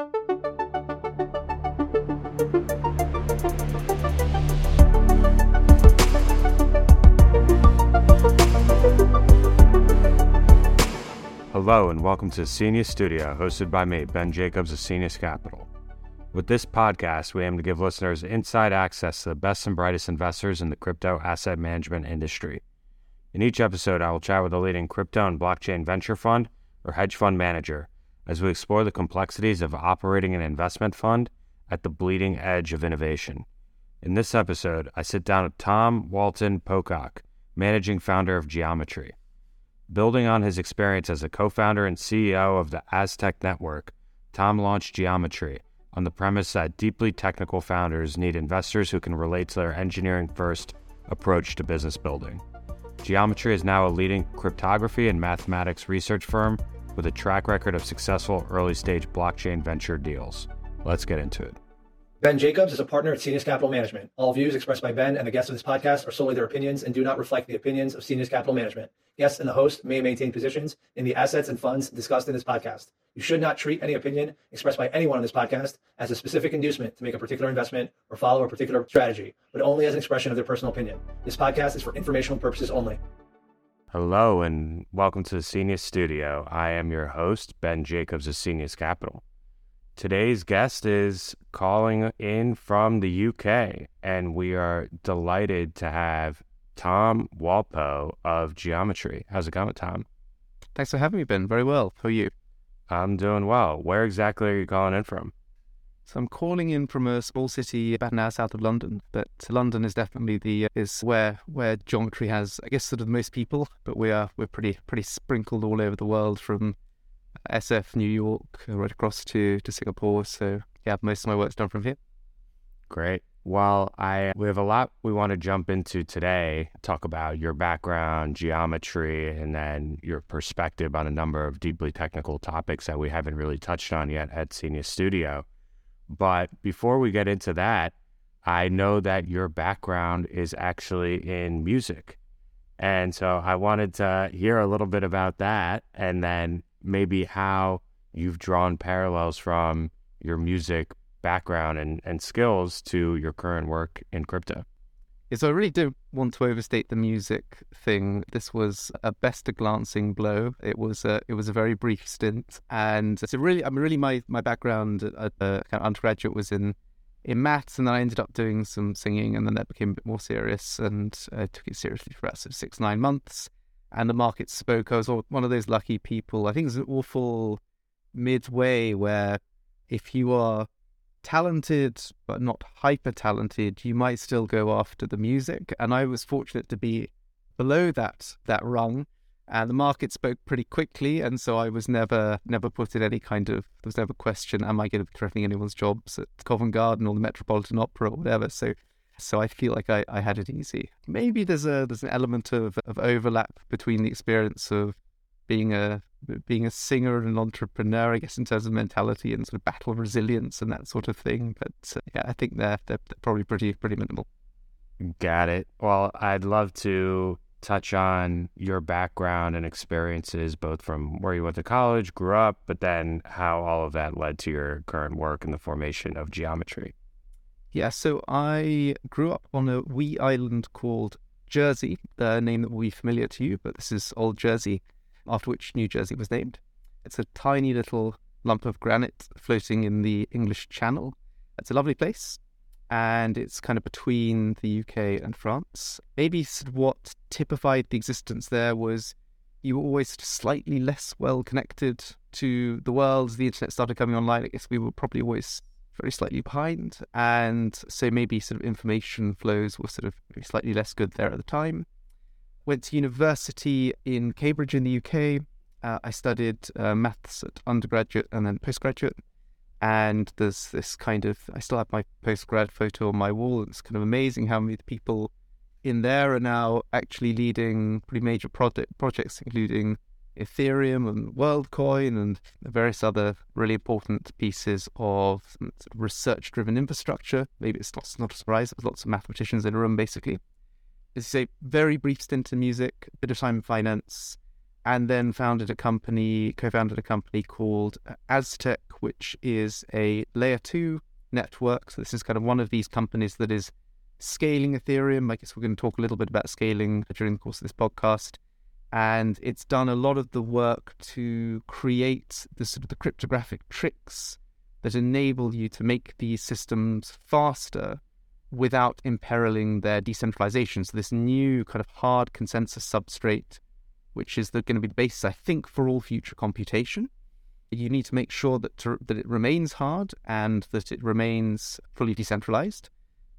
Hello and welcome to Scenius Studio, hosted by me, Ben Jacobs of Scenius Capital. With this podcast, we aim to give listeners inside access to the best and brightest investors in the crypto asset management industry. In each episode, I will chat with a leading crypto and blockchain venture fund or hedge fund manager as we explore the complexities of operating an investment fund at the bleeding edge of innovation. In this episode, I sit down with Tom Walton Pocock, managing founder of Geometry. Building on his experience as a co founder and CEO of the Aztec Network, Tom launched Geometry on the premise that deeply technical founders need investors who can relate to their engineering first approach to business building. Geometry is now a leading cryptography and mathematics research firm with a track record of successful early stage blockchain venture deals. Let's get into it. Ben Jacobs is a partner at Scenius Capital Management. All views expressed by Ben and the guests of this podcast are solely their opinions and do not reflect the opinions of Scenius Capital Management. Guests and the host may maintain positions in the assets and funds discussed in this podcast. You should not treat any opinion expressed by anyone on this podcast as a specific inducement to make a particular investment or follow a particular strategy, but only as an expression of their personal opinion. This podcast is for informational purposes only. Hello and welcome to the Scenius Studio. I am your host, Ben Jacobs of Scenius Capital. Today's guest is calling in from the UK, and we are delighted to have Tom Walton-Pocock of Geometry. How's it going, Tom? Thanks for having me, Ben. Very well. How are you? I'm doing well. Where exactly are you calling in from? So I'm calling in from a small city about an hour south of London, but London is definitely the uh, is where where geometry has, I guess, sort of the most people. But we are we're pretty pretty sprinkled all over the world, from SF, New York, right across to to Singapore. So yeah, most of my work's done from here. Great. Well, I we have a lot we want to jump into today. Talk about your background, geometry, and then your perspective on a number of deeply technical topics that we haven't really touched on yet at Scenius Studio. But before we get into that, I know that your background is actually in music. And so I wanted to hear a little bit about that and then maybe how you've drawn parallels from your music background and, and skills to your current work in crypto. Yeah, so I really don't want to overstate the music thing. This was a best a glancing blow. It was a it was a very brief stint, and so really, I mean, really, my my background at uh, kind of undergraduate was in in maths, and then I ended up doing some singing, and then that became a bit more serious, and I took it seriously for about sort of six nine months. And the market spoke. I was one of those lucky people. I think it's an awful midway where if you are talented but not hyper talented, you might still go after the music. And I was fortunate to be below that that rung, and the market spoke pretty quickly, and so I was never never put in any kind of there was never question: Am I going to be threatening anyone's jobs at Covent Garden or the Metropolitan Opera or whatever? So. So I feel like I, I had it easy. Maybe there's a there's an element of, of overlap between the experience of being a being a singer and an entrepreneur, I guess, in terms of mentality and sort of battle resilience and that sort of thing. But uh, yeah, I think they're, they're probably pretty pretty minimal. Got it. Well, I'd love to touch on your background and experiences, both from where you went to college, grew up, but then how all of that led to your current work and the formation of geometry. Yeah, so I grew up on a wee island called Jersey, the name that will be familiar to you, but this is Old Jersey after which New Jersey was named. It's a tiny little lump of granite floating in the English Channel. It's a lovely place, and it's kind of between the UK and France. Maybe what typified the existence there was you were always slightly less well connected to the world. The internet started coming online, I guess we were probably always very slightly behind, and so maybe sort of information flows were sort of slightly less good there at the time went to university in Cambridge in the UK. Uh, I studied uh, maths at undergraduate and then postgraduate. And there's this kind of, I still have my postgrad photo on my wall. It's kind of amazing how many people in there are now actually leading pretty major project, projects, including Ethereum and WorldCoin and various other really important pieces of research driven infrastructure. Maybe it's not, not a surprise, there's lots of mathematicians in a room basically you say, very brief stint in music, a bit of time in finance, and then founded a company, co-founded a company called Aztec, which is a layer two network. So this is kind of one of these companies that is scaling Ethereum. I guess we're going to talk a little bit about scaling during the course of this podcast. And it's done a lot of the work to create the sort of the cryptographic tricks that enable you to make these systems faster without imperiling their decentralization. So this new kind of hard consensus substrate, which is going to be the basis, I think, for all future computation. You need to make sure that to, that it remains hard and that it remains fully decentralized.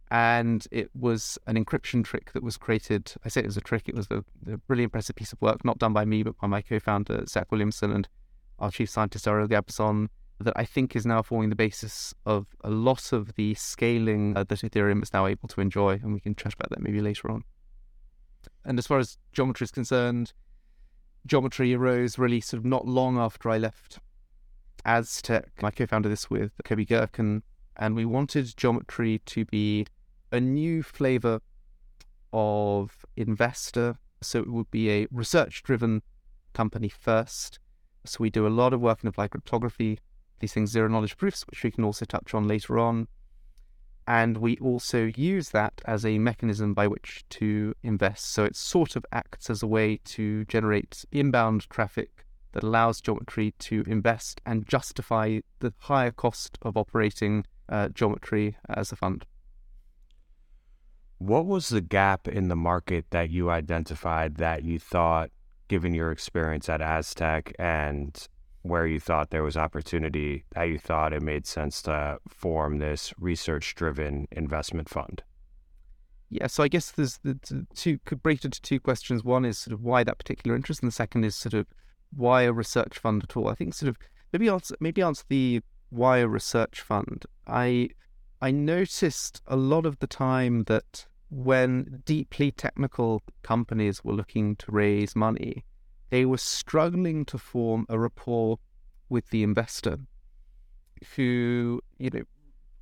And it was an encryption trick that was created. I say it was a trick. It was a, a really impressive piece of work, not done by me, but by my co-founder Zac Williamson and our chief scientist Ariel Gabizon that I think is now forming the basis of a lot of the scaling uh, that Ethereum is now able to enjoy. And we can chat about that maybe later on. And as far as geometry is concerned, geometry arose really sort of not long after I left Aztec. I co founded this with Kobi Gurkan, and we wanted geometry to be a new flavor of investor. So it would be a research driven company first. So we do a lot of work in applied cryptography, these things zero knowledge proofs, which we can also touch on later on. And we also use that as a mechanism by which to invest. So it sort of acts as a way to generate inbound traffic that allows Geometry to invest and justify the higher cost of operating uh, Geometry as a fund. What was the gap in the market that you identified that you thought, given your experience at Aztec and where you thought there was opportunity that you thought it made sense to form this research driven investment fund? Yeah, so I guess there's the two could break it into two questions. One is sort of why that particular interest, and the second is sort of why a research fund at all. I think sort of maybe answer maybe answer the why a research fund. I I noticed a lot of the time that when deeply technical companies were looking to raise money, they were struggling to form a rapport with the investor who, you know,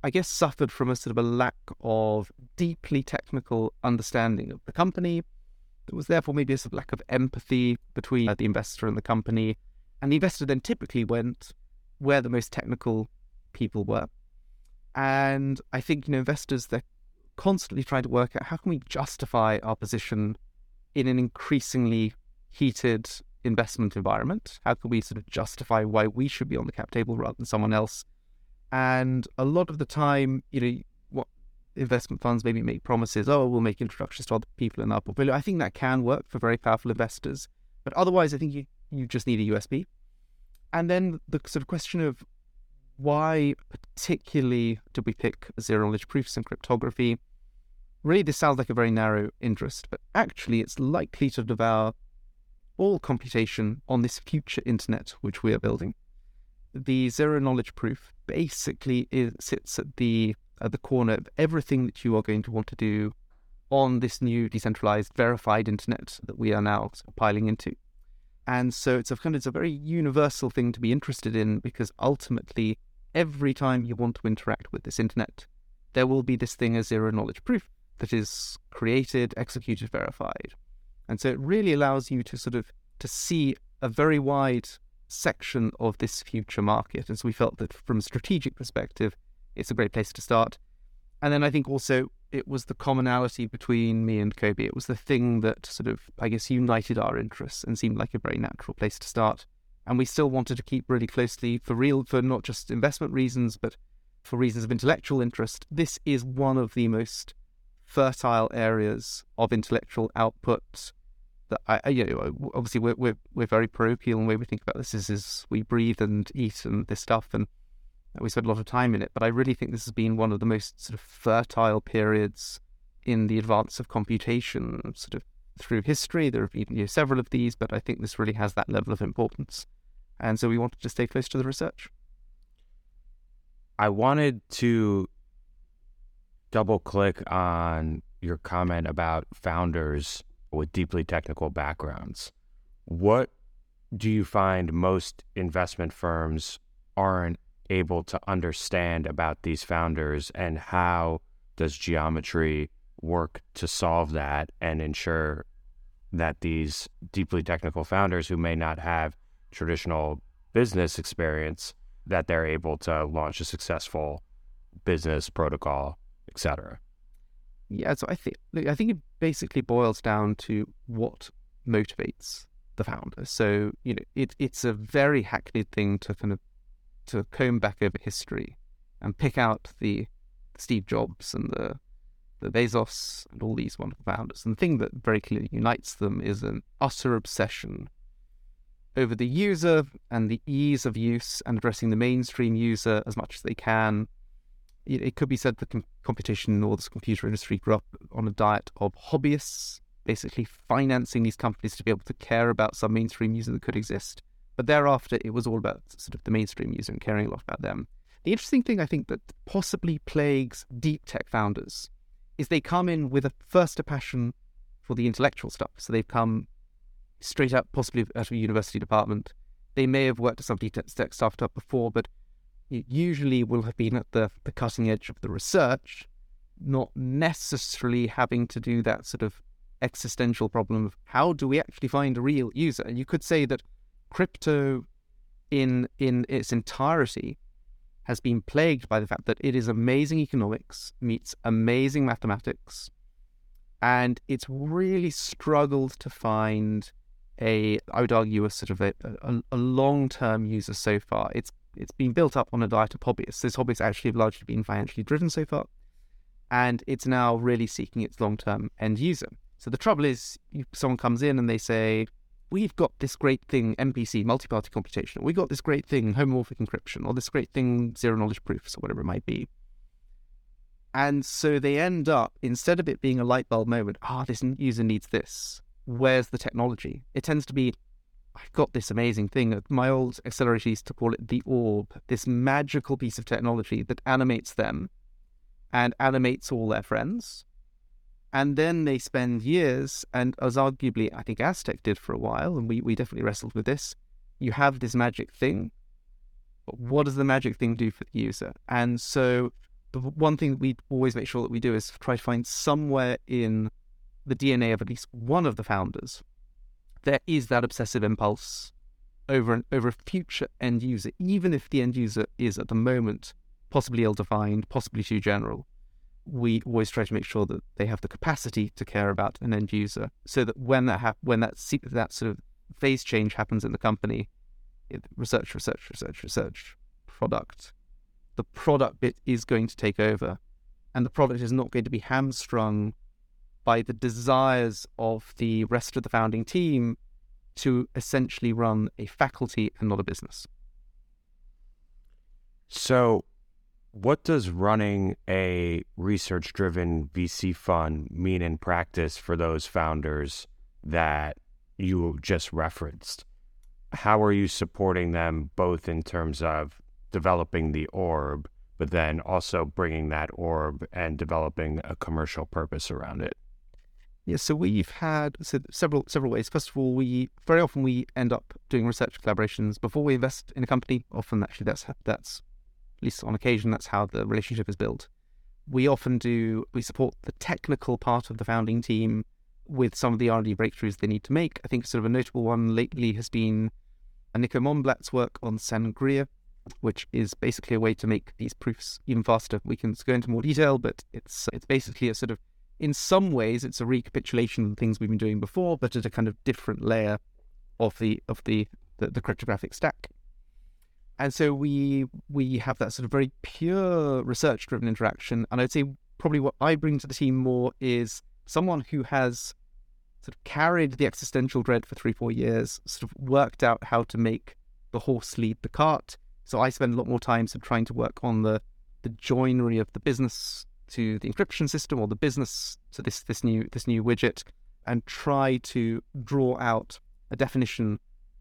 I guess suffered from a sort of a lack of deeply technical understanding of the company. There was therefore maybe a sort of lack of empathy between the investor and the company. And the investor then typically went where the most technical people were. And I think, you know, investors, they're constantly trying to work out how can we justify our position in an increasingly heated investment environment? How can we sort of justify why we should be on the cap table rather than someone else? And a lot of the time, you know, what investment funds maybe make promises, oh, we'll make introductions to other people in our portfolio. I think that can work for very powerful investors. But otherwise, I think you, you just need a USP. And then the sort of question of why particularly did we pick zero knowledge proofs and cryptography? Really, this sounds like a very narrow interest, but actually, it's likely to devour all computation on this future internet which we are building. The zero knowledge proof basically is, sits at the at the corner of everything that you are going to want to do on this new decentralized verified internet that we are now piling into. And so it's a kind of it's a very universal thing to be interested in because ultimately every time you want to interact with this internet, there will be this thing as zero knowledge proof that is created, executed, verified. And so it really allows you to sort of to see a very wide section of this future market. And so we felt that from a strategic perspective, it's a great place to start. And then I think also it was the commonality between me and Kobi. It was the thing that sort of, I guess, united our interests and seemed like a very natural place to start. And we still wanted to keep really closely for real, for not just investment reasons, but for reasons of intellectual interest. This is one of the most fertile areas of intellectual output that I, you know, obviously we're, we're, we're very parochial and the way we think about this is, is we breathe and eat and this stuff and we spend a lot of time in it. But I really think this has been one of the most sort of fertile periods in the advance of computation, sort of through history. There have been you know, several of these, but I think this really has that level of importance. And so we wanted to stay close to the research. I wanted to double click on your comment about founders with deeply technical backgrounds. What do you find most investment firms aren't able to understand about these founders and how does geometry work to solve that and ensure that these deeply technical founders who may not have traditional business experience that they're able to launch a successful business protocol, etc. Yeah, so I think I think it basically boils down to what motivates the founder. So you know, it it's a very hackneyed thing to kind of to comb back over history and pick out the Steve Jobs and the the Bezos and all these wonderful founders. And the thing that very clearly unites them is an utter obsession over the user and the ease of use and addressing the mainstream user as much as they can. It, could be said that competition or this computer industry grew up on a diet of hobbyists, basically financing these companies to be able to care about some mainstream user that could exist. But thereafter, it was all about sort of the mainstream user and caring a lot about them. The interesting thing I think that possibly plagues deep tech founders is they come in with a first a passion for the intellectual stuff. So they've come straight out, possibly out of a university department. They may have worked at some deep tech startup before, but it usually will have been at the, the cutting edge of the research, not necessarily having to do that sort of existential problem of how do we actually find a real user. And you could say that crypto in in its entirety has been plagued by the fact that it is amazing economics meets amazing mathematics, and it's really struggled to find a, I would argue, a sort of a, a, a long term user so far. It's it's been built up on a diet of hobbyists. Those hobbyists actually have largely been financially driven so far, and it's now really seeking its long term end user. So the trouble is, someone comes in and they say, we've got this great thing, MPC, multi-party computation. We've got this great thing, homomorphic encryption, or this great thing, zero knowledge proofs, or whatever it might be. And so they end up, instead of it being a light bulb moment, ah, oh, this user needs this. Where's the technology? It tends to be, I've got this amazing thing. Uh, my old accelerator used to call it the orb, this magical piece of technology that animates them and animates all their friends and then they spend years, and as arguably I think Aztec did for a while, and we, we definitely wrestled with this. You have this magic thing, but what does the magic thing do for the user? And so the one thing we always make sure that we do is try to find somewhere in the DNA of at least one of the founders there is that obsessive impulse over an, over a future end user, even if the end user is at the moment possibly ill defined, possibly too general we always try to make sure that they have the capacity to care about an end user, so that when that hap- when that that sort of phase change happens in the company, it, research, research, research, research, product, the product bit is going to take over, and the product is not going to be hamstrung by the desires of the rest of the founding team to essentially run a faculty and not a business. So what does running a research driven VC fund mean in practice for those founders that you just referenced? How are you supporting them both in terms of developing the orb, but then also bringing that orb and developing a commercial purpose around it? Yeah, so we've had so several several ways. First of all, we very often we end up doing research collaborations before we invest in a company. Often, actually, that's that's at least on occasion, that's how the relationship is built. We often do, we support the technical part of the founding team with some of the R&D breakthroughs they need to make. I think sort of a notable one lately has been Nico Mohnblatt's work on Sangria, which is basically a way to make these proofs even faster. We can go into more detail, but it's it's basically a sort of, in some ways, it's a recapitulation of things we've been doing before, but at a kind of different layer of the of the the, the cryptographic stack. And so we we have that sort of very pure research driven interaction. And I'd say probably what I bring to the team more is someone who has sort of carried the existential dread for three, four years, sort of worked out how to make the horse lead the cart. So I spend a lot more time sort of trying to work on the the joinery of the business to the encryption system or the business to this this new this new widget and try to draw out a definition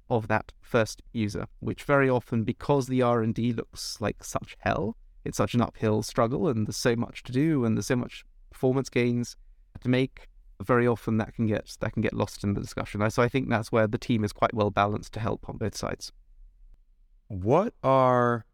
of that first user, which very often, because the R and D looks like such hell, it's such an uphill struggle, and there's so much to do, and there's so much performance gains to make. Very often, that can get that can get lost in the discussion. So I think that's where the team is quite well balanced to help on both sides. What are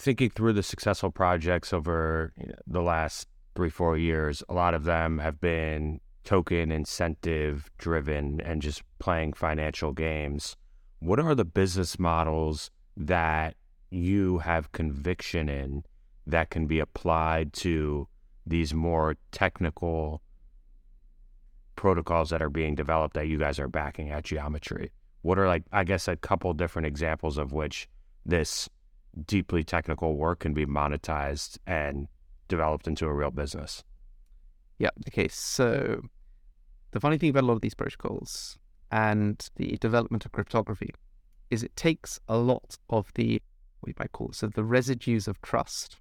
thinking through the successful projects over the last three four years? A lot of them have been token incentive driven and just playing financial games. What are the business models that you have conviction in that can be applied to these more technical protocols that are being developed that you guys are backing at geometry? What are like, I guess, a couple different examples of which this deeply technical work can be monetized and developed into a real business? Yeah. Okay. So the funny thing about a lot of these protocols and the development of cryptography is it takes a lot of the what you might call it, so the residues of trust,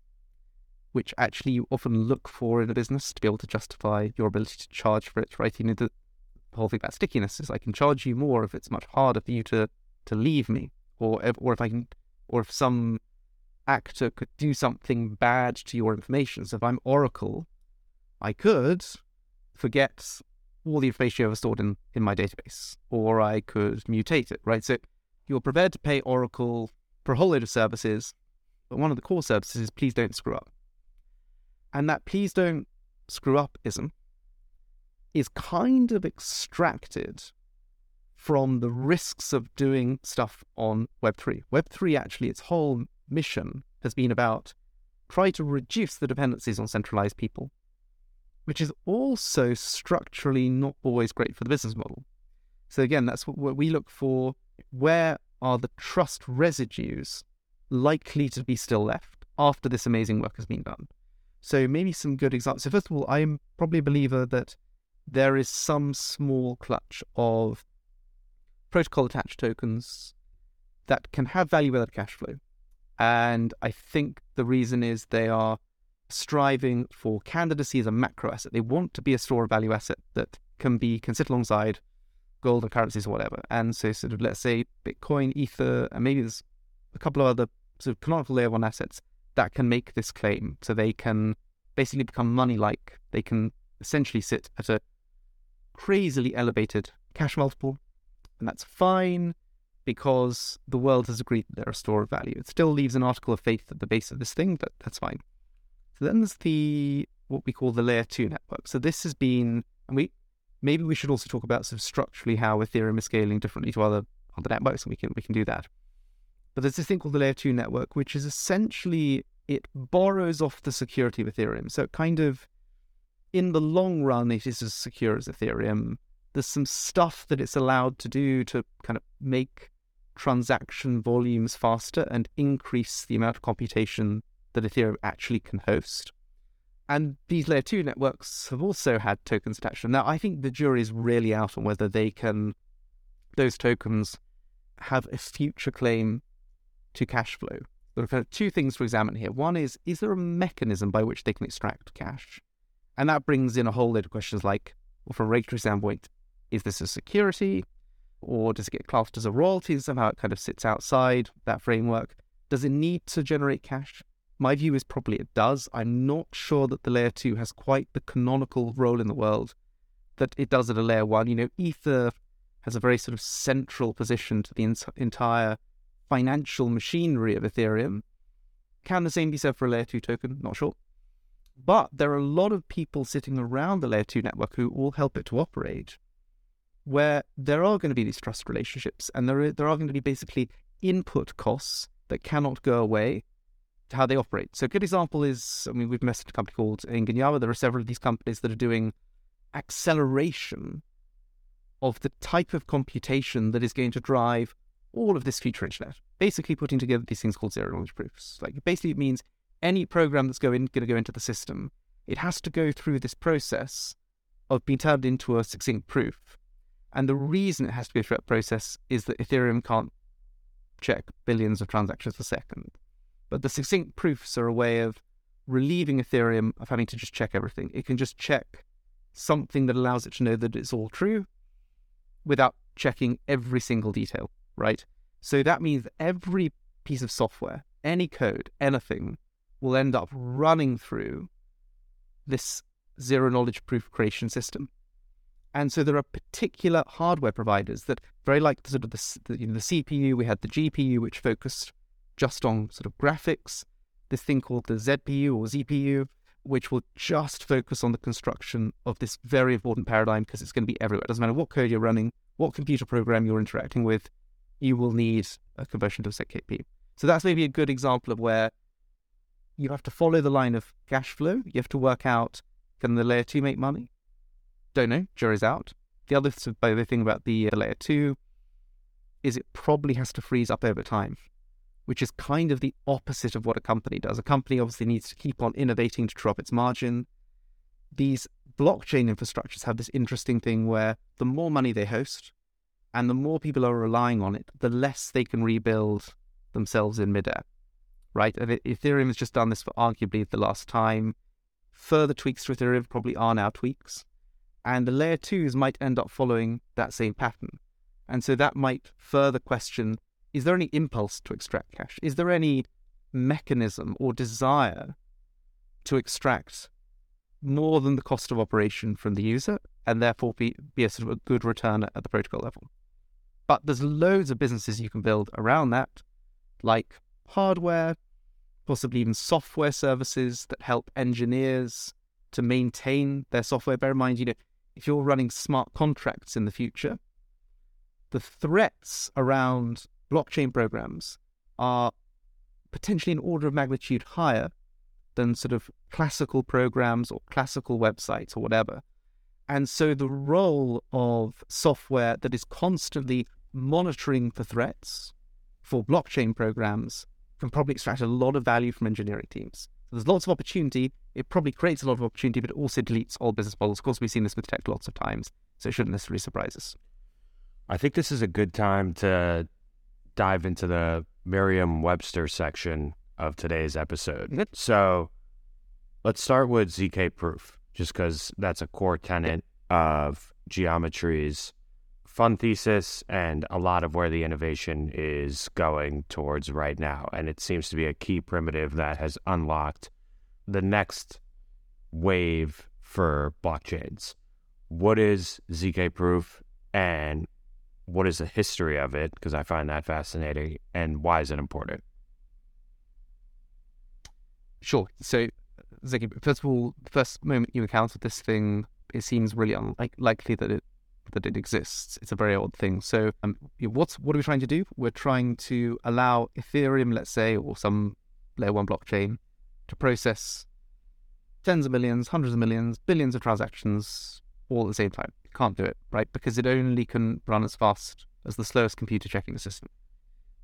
which actually you often look for in a business to be able to justify your ability to charge for it, right? You know, the, whole thing about stickiness is I can charge you more if it's much harder for you to to leave me, or if, or if I can, or if some actor could do something bad to your information. So if I'm Oracle, I could forget all the information you ever stored in, in my database, or I could mutate it, right? So you're prepared to pay Oracle for a whole load of services, but one of the core services is please don't screw up. And that please don't screw up ism is kind of extracted from the risks of doing stuff on Web3. Web3 actually, its whole mission has been about try to reduce the dependencies on centralized people which is also structurally not always great for the business model. So again, that's what we look for. Where are the trust residues likely to be still left after this amazing work has been done? So maybe some good examples. So first of all, I'm probably a believer that there is some small clutch of protocol attached tokens that can have value without cash flow. And I think the reason is they are striving for candidacy as a macro asset. They want to be a store of value asset that can be can sit alongside gold and currencies or whatever. And so sort of let's say Bitcoin, Ether, and maybe there's a couple of other sort of canonical layer one assets that can make this claim. So they can basically become money like. They can essentially sit at a crazily elevated cash multiple. And that's fine because the world has agreed that they're a store of value. It still leaves an article of faith at the base of this thing, but that's fine. So then there's the what we call the layer two network. So this has been, and we maybe we should also talk about sort of structurally how Ethereum is scaling differently to other other networks, and we can we can do that. But there's this thing called the layer two network, which is essentially it borrows off the security of Ethereum. So it kind of in the long run it is as secure as Ethereum. There's some stuff that it's allowed to do to kind of make transaction volumes faster and increase the amount of computation that Ethereum actually can host. And these layer two networks have also had tokens attached to them. Now, I think the jury is really out on whether they can, those tokens have a future claim to cash flow. There are kind of two things to examine here. One is, is there a mechanism by which they can extract cash? And that brings in a whole load of questions like, well, from a regulatory standpoint, is this a security? Or does it get classed as a royalty and somehow it kind of sits outside that framework? Does it need to generate cash? My view is probably it does. I'm not sure that the layer two has quite the canonical role in the world that it does at a layer one. You know, Ether has a very sort of central position to the entire financial machinery of Ethereum. Can the same be said for a layer two token? Not sure. But there are a lot of people sitting around the layer two network who all help it to operate, where there are going to be these trust relationships and there are, there are going to be basically input costs that cannot go away to how they operate. So a good example is, I mean, we've messaged a company called Ingonyama. There are several of these companies that are doing acceleration of the type of computation that is going to drive all of this future internet. Basically putting together these things called zero knowledge proofs. Like basically it means any program that's going, going to go into the system, it has to go through this process of being turned into a succinct proof. And the reason it has to go through that process is that Ethereum can't check billions of transactions a second. But the succinct proofs are a way of relieving Ethereum of having to just check everything. It can just check something that allows it to know that it's all true without checking every single detail, right? So that means every piece of software, any code, anything will end up running through this zero knowledge proof creation system. And so there are particular hardware providers that very like the sort of the, the, you know, the CPU, we had the GPU, which focused just on sort of graphics, this thing called the ZPU or ZPU, which will just focus on the construction of this very important paradigm because it's going to be everywhere. It doesn't matter what code you're running, what computer program you're interacting with, you will need a conversion to a ZKP. So that's maybe a good example of where you have to follow the line of cash flow. You have to work out can the layer two make money? Don't know. Jury's out. The other, the other thing about the uh, layer two is it probably has to freeze up over time, which is kind of the opposite of what a company does. A company obviously needs to keep on innovating to drop its margin. These blockchain infrastructures have this interesting thing where the more money they host and the more people are relying on it, the less they can rebuild themselves in midair, right? And Ethereum has just done this for arguably the last time. Further tweaks to Ethereum probably are now tweaks. And the layer twos might end up following that same pattern. And so that might further question is there any impulse to extract cash? Is there any mechanism or desire to extract more than the cost of operation from the user and therefore be, be a sort of a good return at the protocol level? But there's loads of businesses you can build around that, like hardware, possibly even software services that help engineers to maintain their software. Bear in mind, you know, if you're running smart contracts in the future, the threats around blockchain programs are potentially an order of magnitude higher than sort of classical programs or classical websites or whatever. And so the role of software that is constantly monitoring the threats for blockchain programs can probably extract a lot of value from engineering teams. So there's lots of opportunity. It probably creates a lot of opportunity, but it also deletes all business models. Of course, we've seen this with tech lots of times, so it shouldn't necessarily surprise us. I think this is a good time to dive into the Merriam Webster section of today's episode. So let's start with ZK proof, just because that's a core tenet of geometry's fun thesis and a lot of where the innovation is going towards right now. And it seems to be a key primitive that has unlocked the next wave for blockchains. What is ZK proof and what is the history of it? Because I find that fascinating. And why is it important? Sure. So, ZK, first of all, the first moment you encounter this thing, it seems really unlikely that it that it exists. It's a very odd thing. So, um, what's what are we trying to do? We're trying to allow Ethereum, let's say, or some layer one blockchain, to process tens of millions, hundreds of millions, billions of transactions all at the same time. You can't do it, right? Because it only can run as fast as the slowest computer checking the system.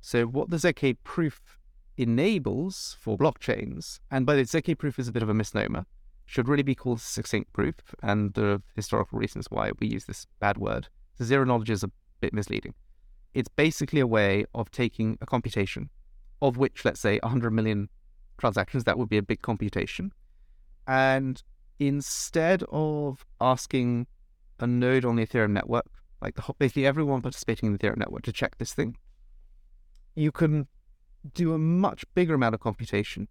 So, what the ZK proof enables for blockchains, and by the ZK proof is a bit of a misnomer should really be called succinct proof, and the historical reasons why we use this bad word. So zero knowledge is a bit misleading. It's basically a way of taking a computation, of which, let's say, 100 million transactions, that would be a big computation. And instead of asking a node on the Ethereum network, like the, basically everyone participating in the Ethereum network to check this thing, you can do a much bigger amount of computation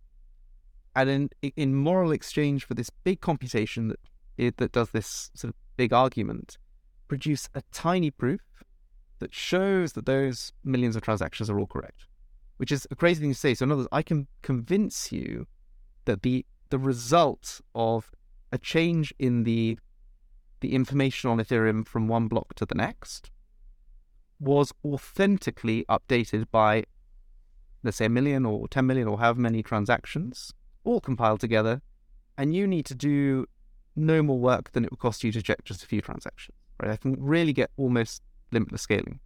and in in moral exchange for this big computation that it, that does this sort of big argument, produce a tiny proof that shows that those millions of transactions are all correct, which is a crazy thing to say. So in other words, I can convince you that the the result of a change in the the information on Ethereum from one block to the next was authentically updated by let's say a million or 10 million or however many transactions all compiled together, and you need to do no more work than it would cost you to check just a few transactions. Right? I can really get almost limitless scaling,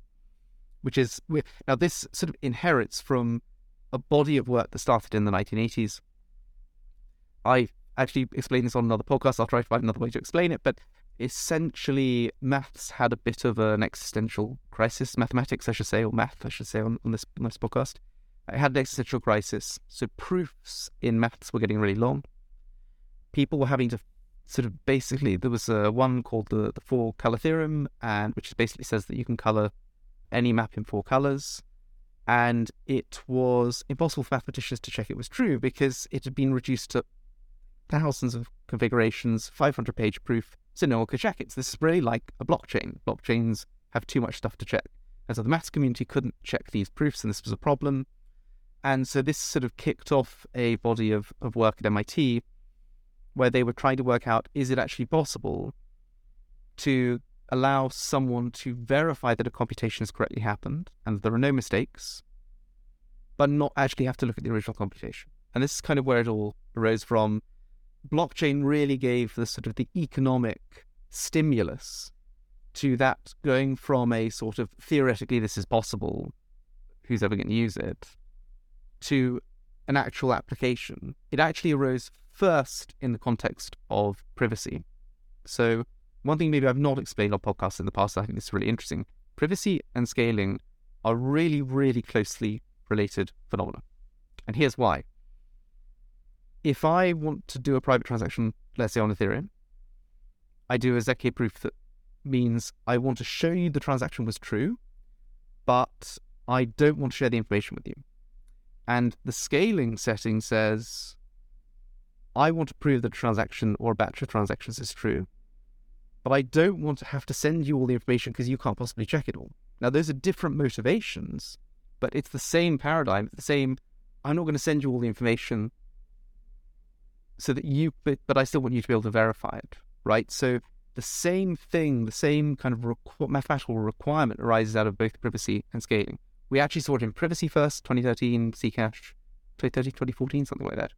which is now this sort of inherits from a body of work that started in the 1980s. I actually explained this on another podcast. I'll try to find another way to explain it, but essentially, maths had a bit of an existential crisis. Mathematics, I should say, or math, I should say, on, on this on this podcast. I had an existential crisis. So proofs in maths were getting really long. People were having to sort of basically there was a one called the the four color theorem, and which basically says that you can color any map in four colors. And it was impossible for mathematicians to check it was true because it had been reduced to thousands of configurations, 500 page proof, so no one could check it. So this is really like a blockchain. Blockchains have too much stuff to check. And so the maths community couldn't check these proofs, and this was a problem. And so this sort of kicked off a body of, of work at MIT where they were trying to work out is it actually possible to allow someone to verify that a computation has correctly happened and that there are no mistakes, but not actually have to look at the original computation. And this is kind of where it all arose from. Blockchain really gave the sort of the economic stimulus to that going from a sort of theoretically this is possible, who's ever going to use it, to an actual application. It actually arose first in the context of privacy. So, one thing maybe I've not explained on podcasts in the past, I think this is really interesting. Privacy and scaling are really, really closely related phenomena. And here's why. If I want to do a private transaction, let's say on Ethereum, I do a ZK proof that means I want to show you the transaction was true, but I don't want to share the information with you. And the scaling setting says, I want to prove that a transaction or a batch of transactions is true, but I don't want to have to send you all the information because you can't possibly check it all. Now, those are different motivations, but it's the same paradigm, it's the same. I'm not going to send you all the information so that you, but, but I still want you to be able to verify it, right? So the same thing, the same kind of requ- mathematical requirement arises out of both privacy and scaling. We actually saw it in privacy first, 2013, Zcash, 2013, 2014, something like that.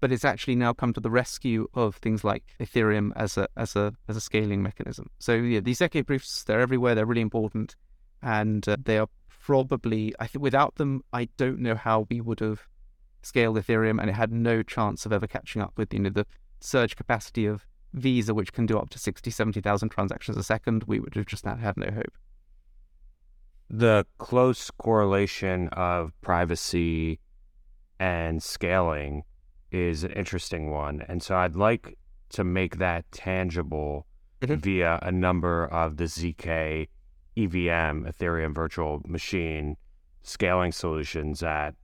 But it's actually now come to the rescue of things like Ethereum as a as a as a scaling mechanism. So yeah, these ZK proofs they're everywhere. They're really important, and uh, they are probably I think without them I don't know how we would have scaled Ethereum, and it had no chance of ever catching up with you know the surge capacity of Visa, which can do up to 60, 70,000 transactions a second. We would have just not had no hope the close correlation of privacy and scaling is an interesting one. And so I'd like to make that tangible mm-hmm. via a number of the ZK EVM, Ethereum Virtual Machine scaling solutions that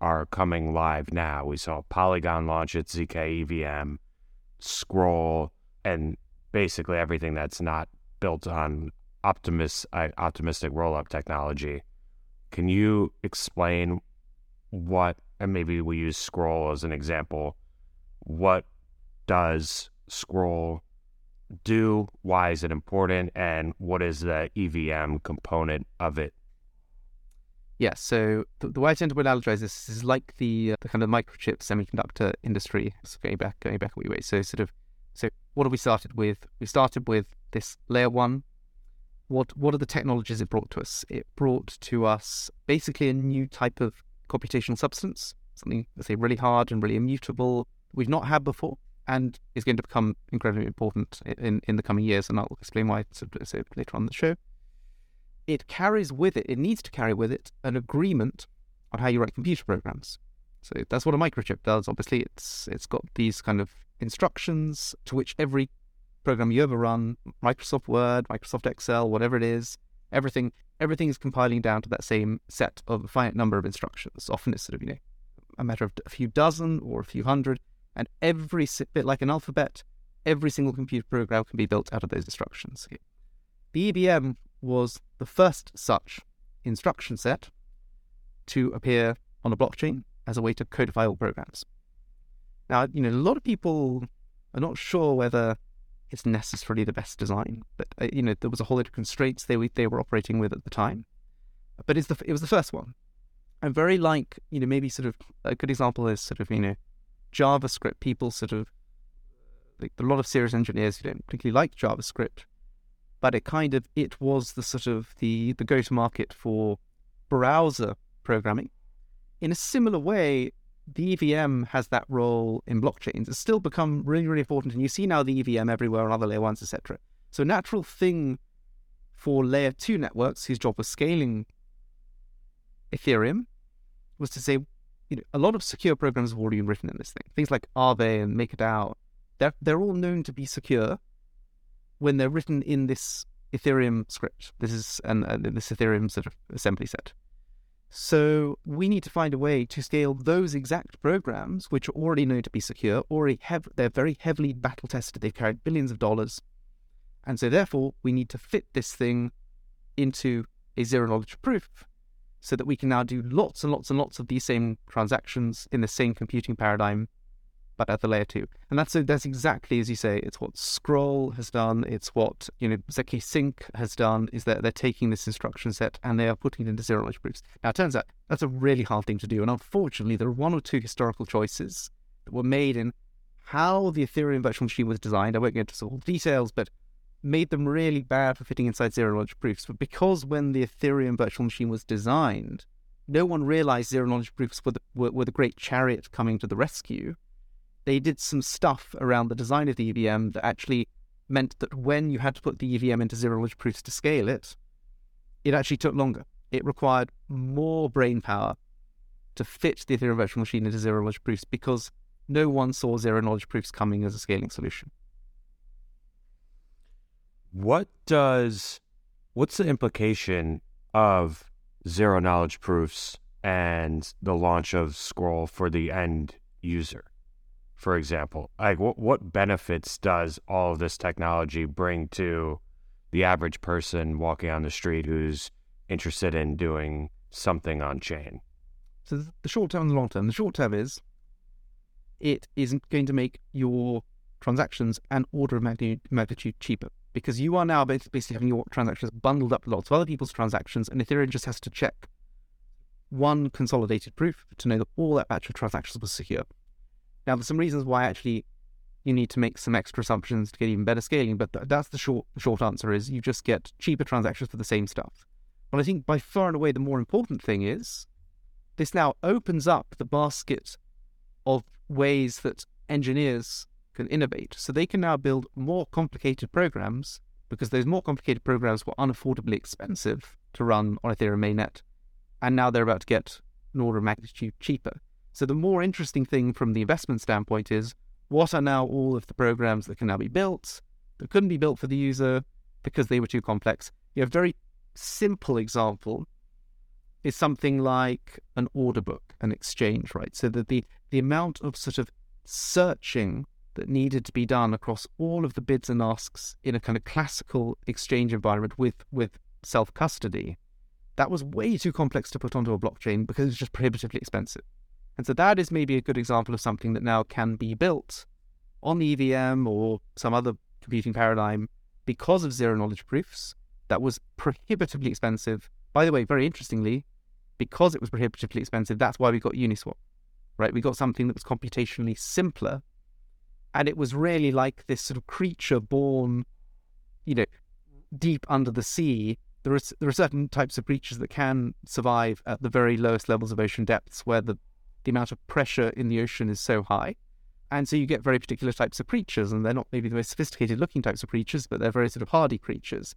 are coming live now. We saw Polygon launch its ZK EVM, Scroll, and basically everything that's not built on optimist, uh, optimistic rollup technology. Can you explain what, and maybe we use Scroll as an example, what does Scroll do? Why is it important? And what is the EVM component of it? Yeah, so the, the way I tend to analogize this is like the uh, the kind of microchip semiconductor industry. So going back, going back a wee way. So sort of, so what have we started with? We started with this layer one what what are the technologies it brought to us? It brought to us basically a new type of computational substance, something let's say really hard and really immutable we've not had before, and is going to become incredibly important in in the coming years. And I'll explain why so, so later on the show. It carries with it, it needs to carry with it an agreement on how you write computer programs. So that's what a microchip does. Obviously, it's it's got these kind of instructions to which every program you ever run, Microsoft Word, Microsoft Excel, whatever it is, everything everything is compiling down to that same set of a finite number of instructions. Often it's sort of you know a matter of a few dozen or a few hundred, and every bit like an alphabet, every single computer program can be built out of those instructions. The EVM was the first such instruction set to appear on a blockchain as a way to codify all programs. Now, you know, a lot of people are not sure whether it's necessarily the best design. But uh, you know, there was a whole lot of constraints they were, they were operating with at the time. But it's the it was the first one, and very like you know maybe sort of a good example is sort of you know JavaScript. People sort of like a lot of serious engineers who don't particularly like JavaScript, but it kind of it was the sort of the the go to market for browser programming. In a similar way, the EVM has that role in blockchains. It's still become really, really important. And you see now the EVM everywhere on other layer ones, etc. So, natural thing for layer two networks, whose job was scaling Ethereum, was to say, you know, a lot of secure programs have already been written in this thing. Things like Aave and MakerDAO, they're, they're all known to be secure when they're written in this Ethereum script. This is an, uh, this Ethereum sort of assembly set. So we need to find a way to scale those exact programs, which are already known to be secure, already have they're very heavily battle tested. They've carried billions of dollars, and so therefore we need to fit this thing into a zero knowledge proof, so that we can now do lots and lots and lots of these same transactions in the same computing paradigm but at the layer two. And that's that's exactly as you say. It's what Scroll has done. It's what you know ZK Sync has done. Is that they're taking this instruction set and they are putting it into zero knowledge proofs. Now it turns out that's a really hard thing to do, and unfortunately there are one or two historical choices that were made in how the Ethereum virtual machine was designed. I won't go into all the details, but made them really bad for fitting inside zero knowledge proofs. But because when the Ethereum virtual machine was designed, no one realized zero knowledge proofs were the, were, were the great chariot coming to the rescue. They did some stuff around the design of the EVM that actually meant that when you had to put the EVM into zero knowledge proofs to scale it, it actually took longer. It required more brain power to fit the Ethereum virtual machine into zero knowledge proofs because no one saw zero knowledge proofs coming as a scaling solution. What does what's the implication of zero knowledge proofs and the launch of Scroll for the end user? For example, like what what benefits does all of this technology bring to the average person walking on the street who's interested in doing something on chain? So the short term and the long term. The short term is it isn't going to make your transactions an order of magnitude cheaper because you are now basically having your transactions bundled up with lots of other people's transactions, and Ethereum just has to check one consolidated proof to know that all that batch of transactions was secure. Now, there's some reasons why actually you need to make some extra assumptions to get even better scaling, but that's the short short answer is you just get cheaper transactions for the same stuff. But I think by far and away the more important thing is this now opens up the basket of ways that engineers can innovate. So they can now build more complicated programs because those more complicated programs were unaffordably expensive to run on Ethereum mainnet. And now they're about to get an order of magnitude cheaper. So the more interesting thing from the investment standpoint is what are now all of the programs that can now be built that couldn't be built for the user because they were too complex? You a very simple example is something like an order book, an exchange, right? So that the, the amount of sort of searching that needed to be done across all of the bids and asks in a kind of classical exchange environment with, with self custody, that was way too complex to put onto a blockchain because it's just prohibitively expensive. And so that is maybe a good example of something that now can be built on the EVM or some other computing paradigm because of zero knowledge proofs that was prohibitively expensive. By the way, very interestingly, because it was prohibitively expensive, that's why we got Uniswap, right? We got something that was computationally simpler and it was really like this sort of creature born, you know, deep under the sea. There are there are certain types of creatures that can survive at the very lowest levels of ocean depths, where the the amount of pressure in the ocean is so high, and so you get very particular types of creatures, and they're not maybe the most sophisticated looking types of creatures, but they're very sort of hardy creatures.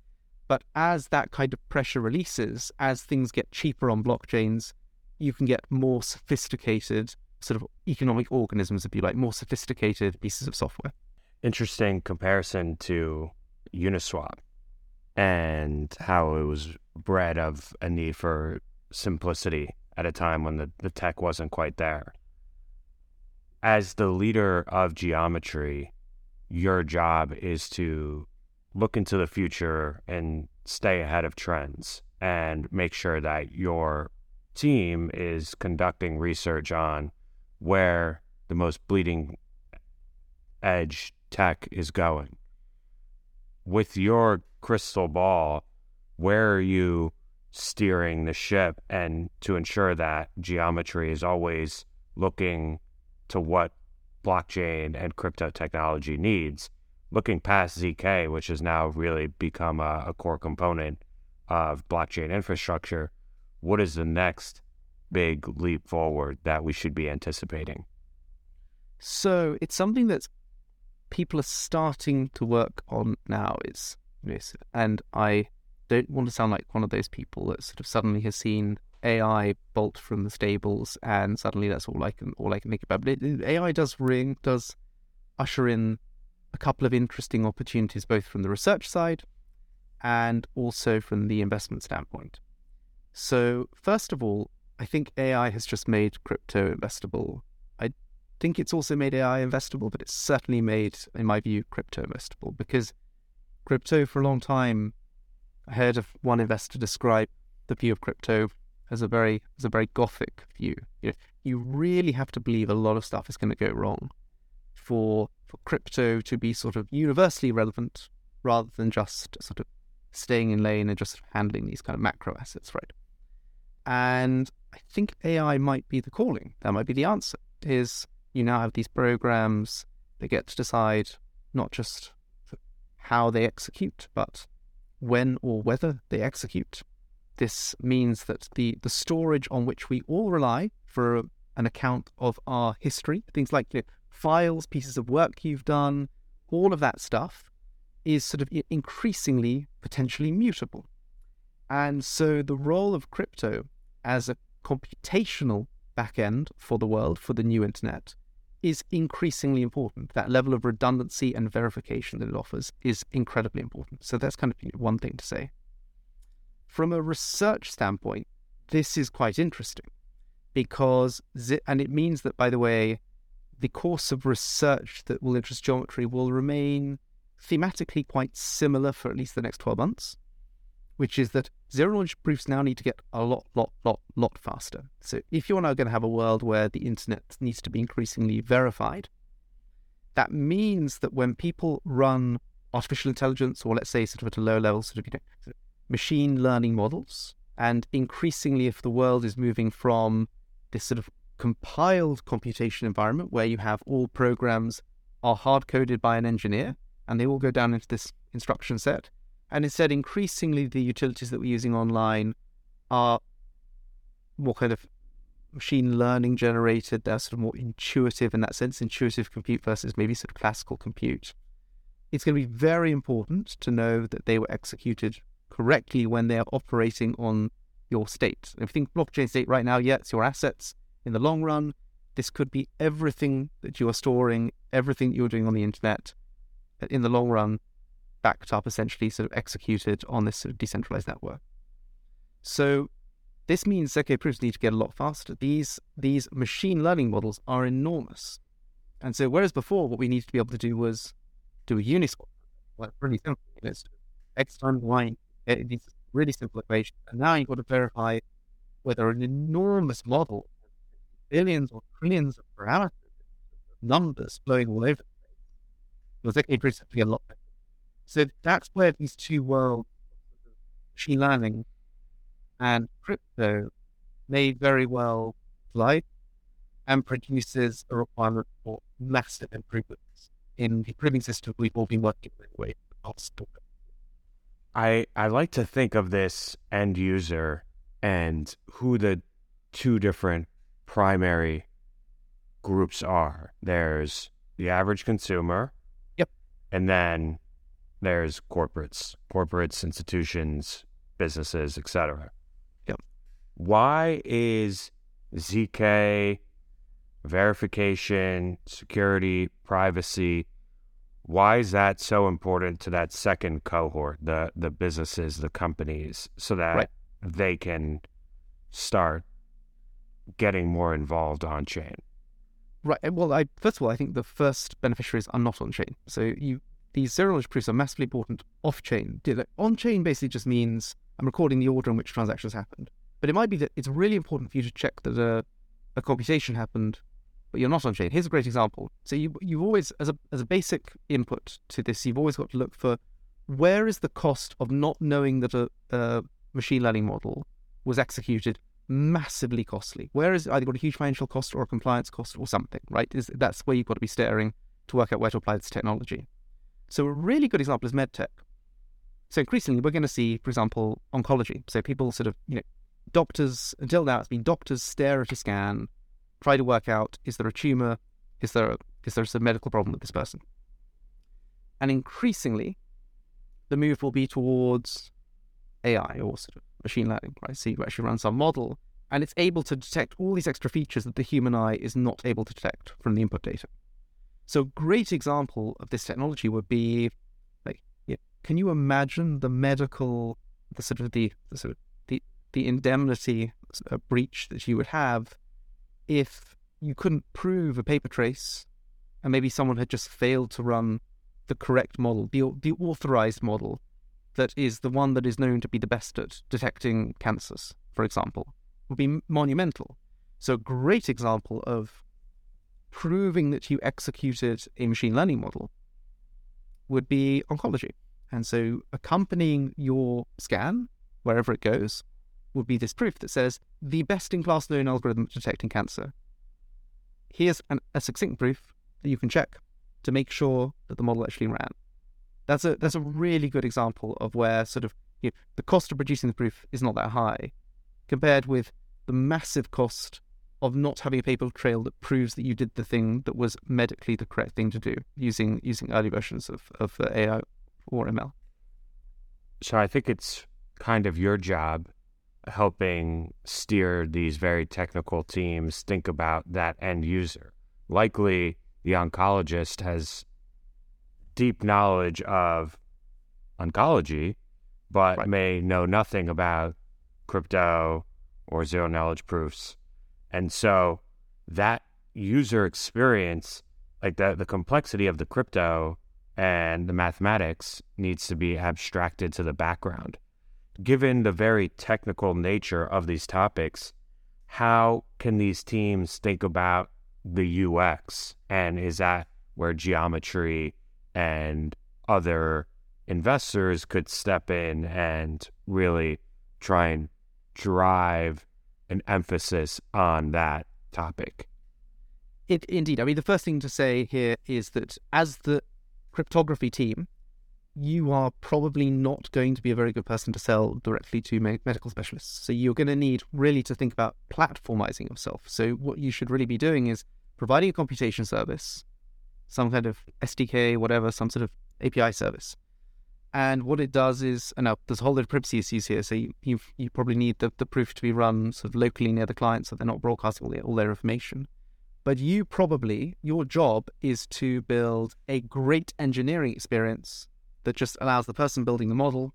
But as that kind of pressure releases, as things get cheaper on blockchains, you can get more sophisticated sort of economic organisms, if you like, more sophisticated pieces of software. Interesting comparison to Uniswap and how it was bred of a need for simplicity at a time when the, the tech wasn't quite there. As the leader of geometry, your job is to look into the future and stay ahead of trends and make sure that your team is conducting research on where the most bleeding edge tech is going. With your crystal ball, where are you steering the ship and to ensure that geometry is always looking to what blockchain and crypto technology needs, looking past ZK, which has now really become a, a core component of blockchain infrastructure, what is the next big leap forward that we should be anticipating? So it's something that people are starting to work on now. Is this, and I don't want to sound like one of those people that sort of suddenly has seen AI bolt from the stables and suddenly that's all I can all I can think about. But it, AI does ring does usher in a couple of interesting opportunities both from the research side and also from the investment standpoint. So first of all, I think AI has just made crypto investable. I think it's also made AI investable, but it's certainly made, in my view, crypto investable because crypto for a long time, I heard of one investor describe the view of crypto as a very as a very gothic view. You, know, you really have to believe a lot of stuff is going to go wrong for for crypto to be sort of universally relevant rather than just sort of staying in lane and just handling these kind of macro assets, right? And I think AI might be the calling. That might be the answer. Is you now have these programs that get to decide not just how they execute, but when or whether they execute. This means that the, the storage on which we all rely for an account of our history, things like you know, files, pieces of work you've done, all of that stuff is sort of increasingly potentially mutable. And so the role of crypto as a computational backend for the world, for the new internet, is increasingly important. That level of redundancy and verification that it offers is incredibly important. So that's kind of one thing to say. From a research standpoint, this is quite interesting because, and it means that, by the way, the course of research that will interest geometry will remain thematically quite similar for at least the next 12 months, which is that zero knowledge proofs now need to get a lot, lot, lot, lot faster. So if you're now going to have a world where the internet needs to be increasingly verified, that means that when people run artificial intelligence, or let's say sort of at a low level, sort of, you know, machine learning models, and increasingly if the world is moving from this sort of compiled computation environment where you have all programs are hard coded by an engineer and they all go down into this instruction set. And instead, increasingly, the utilities that we're using online are more kind of machine learning generated. They're sort of more intuitive in that sense, intuitive compute versus maybe sort of classical compute. It's going to be very important to know that they were executed correctly when they are operating on your state. If you think blockchain state right now, yeah, it's your assets. In the long run, this could be everything that you are storing, everything you're doing on the internet. In the long run, backed up, essentially sort of executed on this sort of decentralized network. So this means ZK proofs need to get a lot faster. These these machine learning models are enormous. And so whereas before what we needed to be able to do was do a Uniswap, like really simple, it's X times Y, these really simple equations. And now you've got to verify whether an enormous model, billions or trillions of parameters, numbers flowing all over the place, was actually pretty a lot better. So that's where these two worlds, machine learning and crypto, may very well collide and produces a requirement for massive improvements in the proving system we've all been working with I I like to think of this end user and who the two different primary groups are. There's the average consumer. Yep. And then there's corporates, corporates, institutions, businesses, etc. Yep. Why is ZK verification, security, privacy why is that so important to that second cohort, the the businesses, the companies, so that right. they can start getting more involved on chain? Right. Well, I, first of all, I think the first beneficiaries are not on chain. So you these zero knowledge proofs are massively important off chain. On chain basically just means I'm recording the order in which transactions happened. But it might be that it's really important for you to check that a, a computation happened but you're not on chain. Here's a great example. So you you've always as a as a basic input to this, you've always got to look for where is the cost of not knowing that a, a machine learning model was executed massively costly. Where is it either got a huge financial cost or a compliance cost or something, right? Is that's where you've got to be staring to work out where to apply this technology. So a really good example is medtech. So increasingly we're going to see, for example, oncology. So people sort of, you know, doctors until now it's been doctors stare at a scan try to work out is there a tumor? Is there a, is there a medical problem with this person? And increasingly, the move will be towards AI or sort of machine learning, right? So you actually run some model and it's able to detect all these extra features that the human eye is not able to detect from the input data. So great example of this technology would be like, yeah, can you imagine the medical, the sort of the, the sort of the, the indemnity breach that you would have if you couldn't prove a paper trace and maybe someone had just failed to run the correct model, the, the authorized model that is the one that is known to be the best at detecting cancers, for example, would be monumental. So, a great example of proving that you executed a machine learning model would be oncology. And so accompanying your scan, wherever it goes, would be this proof that says the best in class known algorithm detecting cancer. Here's an, a succinct proof that you can check to make sure that the model actually ran. That's a that's a really good example of where sort of you know, the cost of producing the proof is not that high compared with the massive cost of not having a paper trail that proves that you did the thing that was medically the correct thing to do using using early versions of, of AI or ML. So I think it's kind of your job helping steer these very technical teams think about that end user. Likely the oncologist has deep knowledge of oncology, but right. may know nothing about crypto or zero knowledge proofs. And so that user experience, like the, the complexity of the crypto and the mathematics needs to be abstracted to the background. Given the very technical nature of these topics, how can these teams think about the UX? And is that where geometry and other investors could step in and really try and drive an emphasis on that topic? It, indeed. I mean, the first thing to say here is that as the cryptography team, you are probably not going to be a very good person to sell directly to medical specialists. So you're going to need really to think about platformizing yourself. So what you should really be doing is providing a computation service, some kind of SDK, whatever, some sort of API service. And what it does is, and now there's a whole lot of privacy issues here. So you you, you probably need the, the proof to be run sort of locally near the client, so they're not broadcasting all their, all their information. But you probably, your job is to build a great engineering experience that just allows the person building the model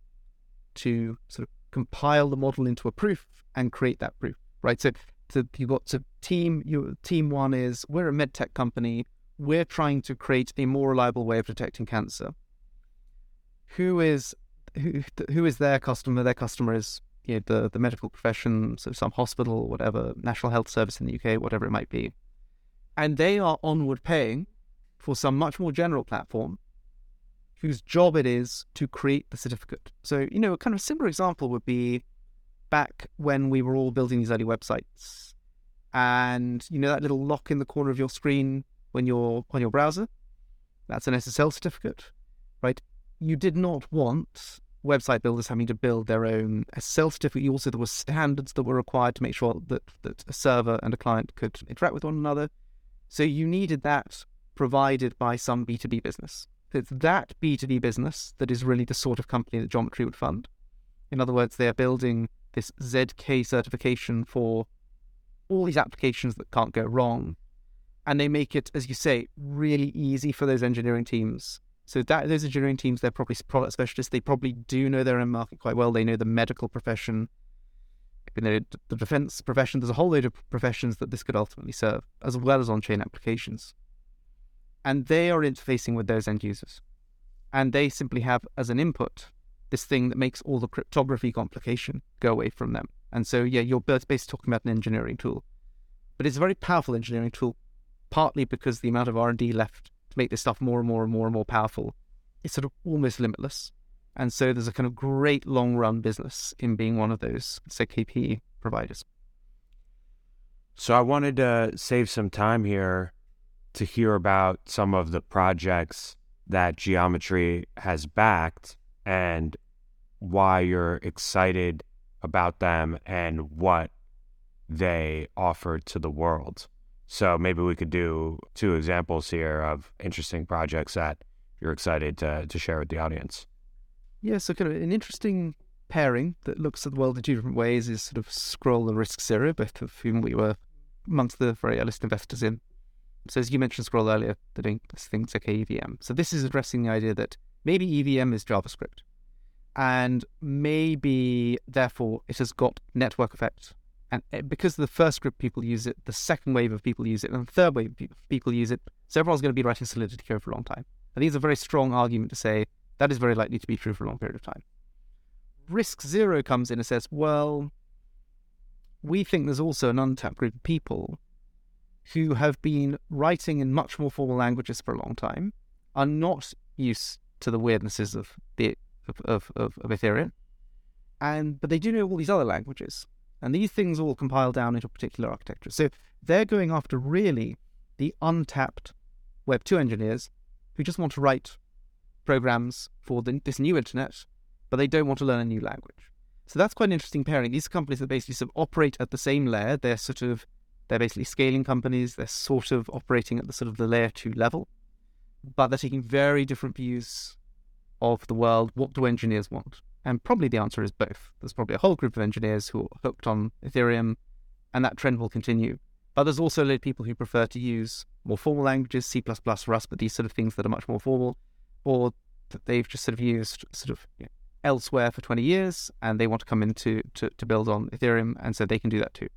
to sort of compile the model into a proof and create that proof, right? So, so you've got to team, your team one is we're a medtech company. We're trying to create a more reliable way of detecting cancer. Who is who, who is their customer? Their customer is you know, the, the medical profession, so some hospital, whatever, National Health Service in the UK, whatever it might be and they are onward paying for some much more general platform whose job it is to create the certificate. So, you know, a kind of similar example would be back when we were all building these early websites. And you know that little lock in the corner of your screen when you're on your browser? That's an SSL certificate, right? You did not want website builders having to build their own SSL certificate. Also, there were standards that were required to make sure that, that a server and a client could interact with one another. So you needed that provided by some B2B business. It's that B2B business that is really the sort of company that Geometry would fund. In other words, they are building this ZK certification for all these applications that can't go wrong. And they make it, as you say, really easy for those engineering teams. So that those engineering teams, they're probably product specialists. They probably do know their own market quite well. They know the medical profession you know, the defense profession, there's a whole load of professions that this could ultimately serve, as well as on chain applications. And they are interfacing with those end users. And they simply have as an input this thing that makes all the cryptography complication go away from them. And so, yeah, you're basically talking about an engineering tool, but it's a very powerful engineering tool, partly because the amount of R&D left to make this stuff more and more and more and more powerful it's sort of almost limitless. And so there's a kind of great long run business in being one of those, say, KP providers. So I wanted to save some time here to hear about some of the projects that Geometry has backed and why you're excited about them and what they offer to the world. So maybe we could do two examples here of interesting projects that you're excited to, to share with the audience. Yeah, so kind of an interesting pairing that looks at the world in two different ways is sort of Scroll and RISC Zero, both of whom we were amongst the very earliest investors in. So as you mentioned Scroll earlier, they're doing this thing like EVM. So this is addressing the idea that maybe EVM is JavaScript. And maybe therefore it has got network effect. And eh, because the first group of people use it, the second wave of people use it, and the third wave of people use it, so everyone's going to be writing Solidity code for a long time. I think it's a very strong argument to say that is very likely to be true for a long period of time. RISC Zero comes in and says, well, we think there's also an untapped group of people who have been writing in much more formal languages for a long time, are not used to the weirdnesses of the of, of, of Ethereum, and but they do know all these other languages, and these things all compile down into a particular architecture. So they're going after really the untapped Web two engineers who just want to write programs for the, this new internet, but they don't want to learn a new language. So that's quite an interesting pairing. These companies that basically sort of operate at the same layer. They're sort of they're basically scaling companies. They're sort of operating at the sort of the layer two level, but they're taking very different views of the world. What do engineers want? And probably the answer is both. There's probably a whole group of engineers who are hooked on Ethereum, and that trend will continue. But there's also people who prefer to use more formal languages, C++, Rust, but these sort of things that are much more formal, or that they've just sort of used sort of you know, elsewhere for 20 years and they want to come in to, to, to build on Ethereum, and so they can do that too.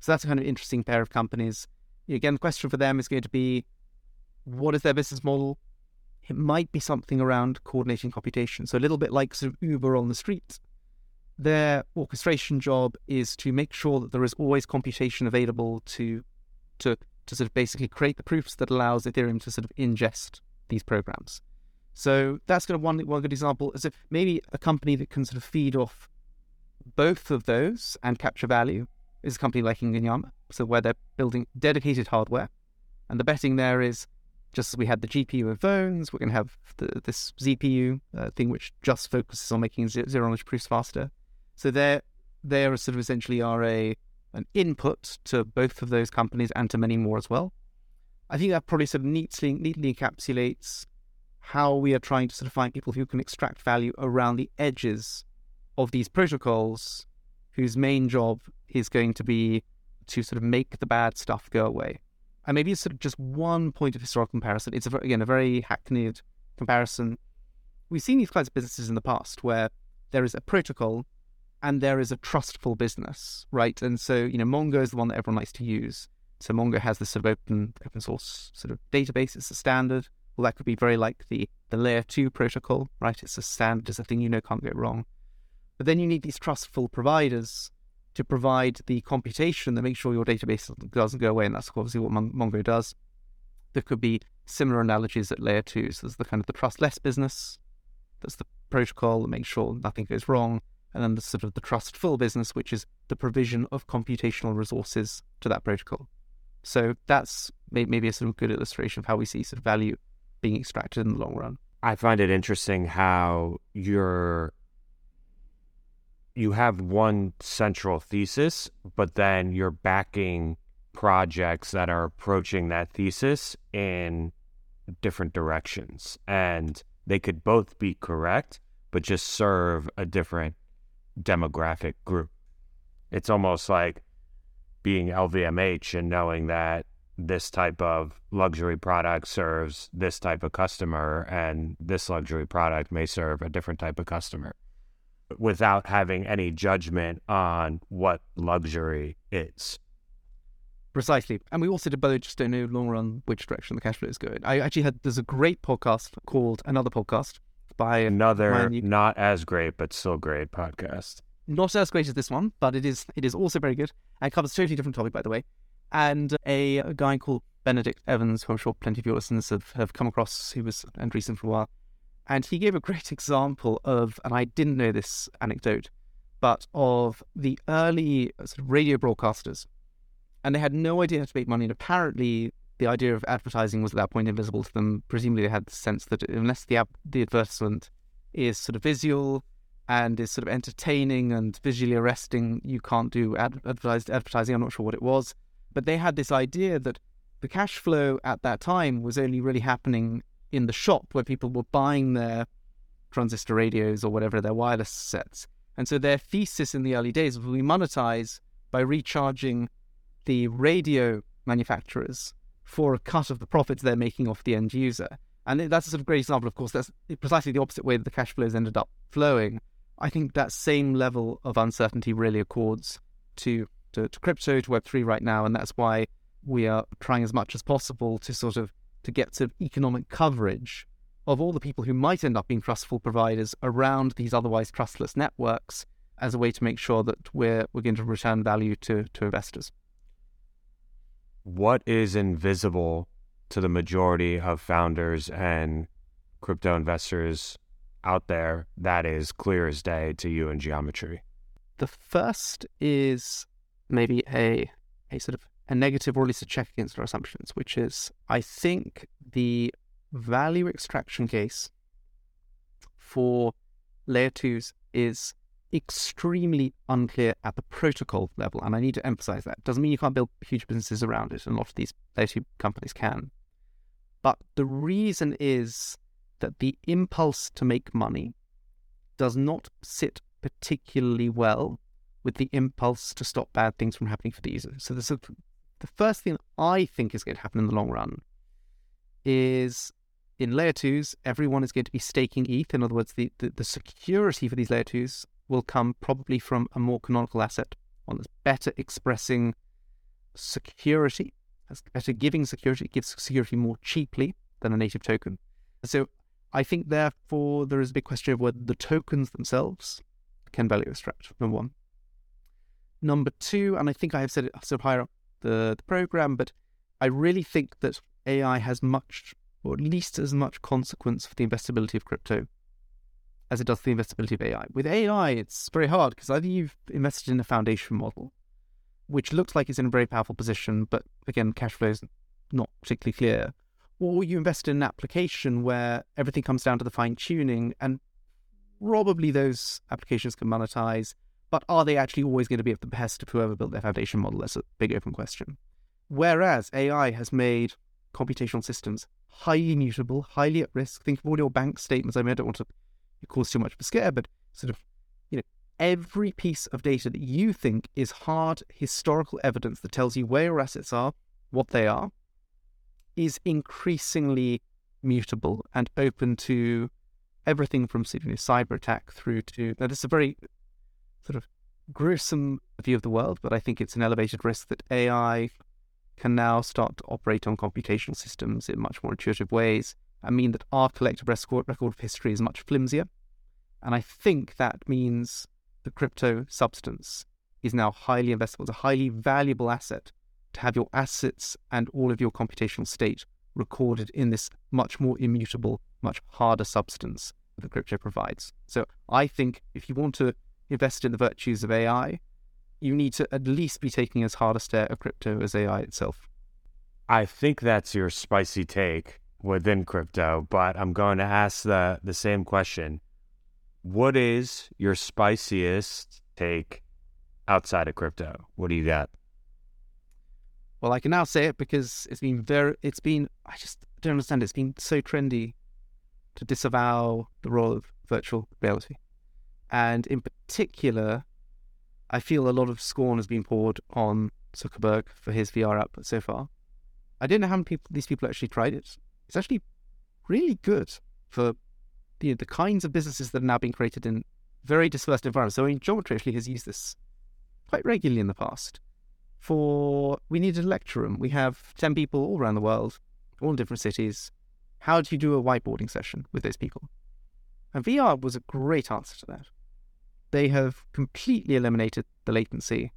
So that's a kind of interesting pair of companies. Again, the question for them is going to be what is their business model? It might be something around coordinating computation. So a little bit like sort of Uber on the street. Their orchestration job is to make sure that there is always computation available to to to sort of basically create the proofs that allows Ethereum to sort of ingest these programs. So that's kind of one one good example. Is so if maybe a company that can sort of feed off both of those and capture value is a company like Ingonyama. So where they're building dedicated hardware, and the betting there is just as we had the GPU in phones, we're going to have the, this ZPU uh, thing which just focuses on making zero knowledge proofs faster. So they're they're sort of essentially are a an input to both of those companies and to many more as well. I think that probably sort of neatly neatly encapsulates how we are trying to sort of find people who can extract value around the edges of these protocols whose main job is going to be to sort of make the bad stuff go away. And maybe it's sort of just one point of historical comparison. It's, a, again, a very hackneyed comparison. We've seen these kinds of businesses in the past where there is a protocol and there is a trustful business, right? And so, you know, Mongo is the one that everyone likes to use. So Mongo has this sort of open open source sort of database. It's a standard. Well, that could be very like the, the layer two protocol, right? It's a standard, it's a thing you know can't go wrong. But then you need these trustful providers to provide the computation that makes sure your database doesn't go away. And that's obviously what Mongo does. There could be similar analogies at layer two. So there's the kind of the trustless business. That's the protocol that makes sure nothing goes wrong. And then the sort of the trustful business, which is the provision of computational resources to that protocol. So that's maybe a sort of good illustration of how we see sort of value being extracted in the long run. I find it interesting how you're you have one central thesis, but then you're backing projects that are approaching that thesis in different directions. And they could both be correct, but just serve a different demographic group. It's almost like being LVMH and knowing that this type of luxury product serves this type of customer and this luxury product may serve a different type of customer without having any judgment on what luxury is. Precisely. And we also both just don't know long run which direction the cash flow is going. I actually had there's a great podcast called Another Podcast by another not as great but still great podcast. Not as great as this one, but it is it is also very good. And covers a totally different topic by the way and a, a, guy called Benedict Evans, who I'm sure plenty of your listeners have, have come across, who was Andreessen for a while. And he gave a great example of, and I didn't know this anecdote, but of the early uh, sort of radio broadcasters. And they had no idea how to make money. And apparently, the idea of advertising was at that point invisible to them. Presumably, they had the sense that unless the, the advertisement is sort of visual and is sort of entertaining and visually arresting, you can't do ad- advertised advertising. I'm not sure what it was. But they had this idea that the cash flow at that time was only really happening in the shop where people were buying their transistor radios or whatever their wireless sets. And so their thesis in the early days was we monetize by recharging the radio manufacturers for a cut of the profits they're making off the end user. And that's a sort of great example, of course, that's precisely the opposite way that the cash flows ended up flowing. I think that same level of uncertainty really accords to to, to crypto, to Web3 right now. And that's why we are trying as much as possible to sort of to get sort of economic coverage of all the people who might end up being trustful providers around these otherwise trustless networks as a way to make sure that we're we're going to return value to, to investors. what is invisible to the majority of founders and crypto investors out there that is clear as day to you in geometry? The first is maybe a a sort of a negative or at least a check against our assumptions, which is I think the value extraction case for layer twos is extremely unclear at the protocol level. And I need to emphasize that. Doesn't mean you can't build huge businesses around it, and a lot of these layer two companies can. But the reason is that the impulse to make money does not sit particularly well with the impulse to stop bad things from happening for the user. So the, the first thing I think is going to happen in the long run is in layer twos, everyone is going to be staking ETH. In other words, the, the, the security for these layer twos will come probably from a more canonical asset, one that's better expressing security, has better giving security, it gives security more cheaply than a native token. So I think therefore there is a big question of whether the tokens themselves can value extract, number one. Number two, and I think I have said it so higher up the, the program, but I really think that AI has much, or at least as much consequence for the investability of crypto as it does the investability of AI. With AI, it's very hard because either you've invested in a foundation model, which looks like it's in a very powerful position, but again, cash flow is not particularly clear, or you invest in an application where everything comes down to the fine tuning, and probably those applications can monetize, but are they actually always going to be at the best of whoever built their foundation model? That's a big open question. Whereas AI has made computational systems highly mutable, highly at risk. Think of all your bank statements. I mean, I don't want to cause too much of a scare, but sort of, you know, every piece of data that you think is hard historical evidence that tells you where your assets are, what they are, is increasingly mutable and open to everything from you know, cyber attack through to now this is a very sort of gruesome view of the world, but I think it's an elevated risk that AI can now start to operate on computational systems in much more intuitive ways and mean that our collective record, record of history is much flimsier. And I think that means the crypto substance is now highly investable. It's a highly valuable asset to have your assets and all of your computational state recorded in this much more immutable, much harder substance that crypto provides. So I think if you want to invest in the virtues of AI, you need to at least be taking as hard a stare at crypto as AI itself. I think that's your spicy take within crypto, but I'm going to ask the, the same question. What is your spiciest take outside of crypto? What do you got? Well, I can now say it because it's been very, it's been, I just don't understand. It's been so trendy to disavow the role of virtual reality. And in particular, I feel a lot of scorn has been poured on Zuckerberg for his VR app so far. I don't know how many people these people actually tried it. It's actually really good for you know, the kinds of businesses that are now being created in very dispersed environments. So, I mean, Geometry actually has used this quite regularly in the past. For we need a lecture room. We have ten people all around the world, all in different cities. How do you do a whiteboarding session with those people? And VR was a great answer to that. They have completely eliminated the latency.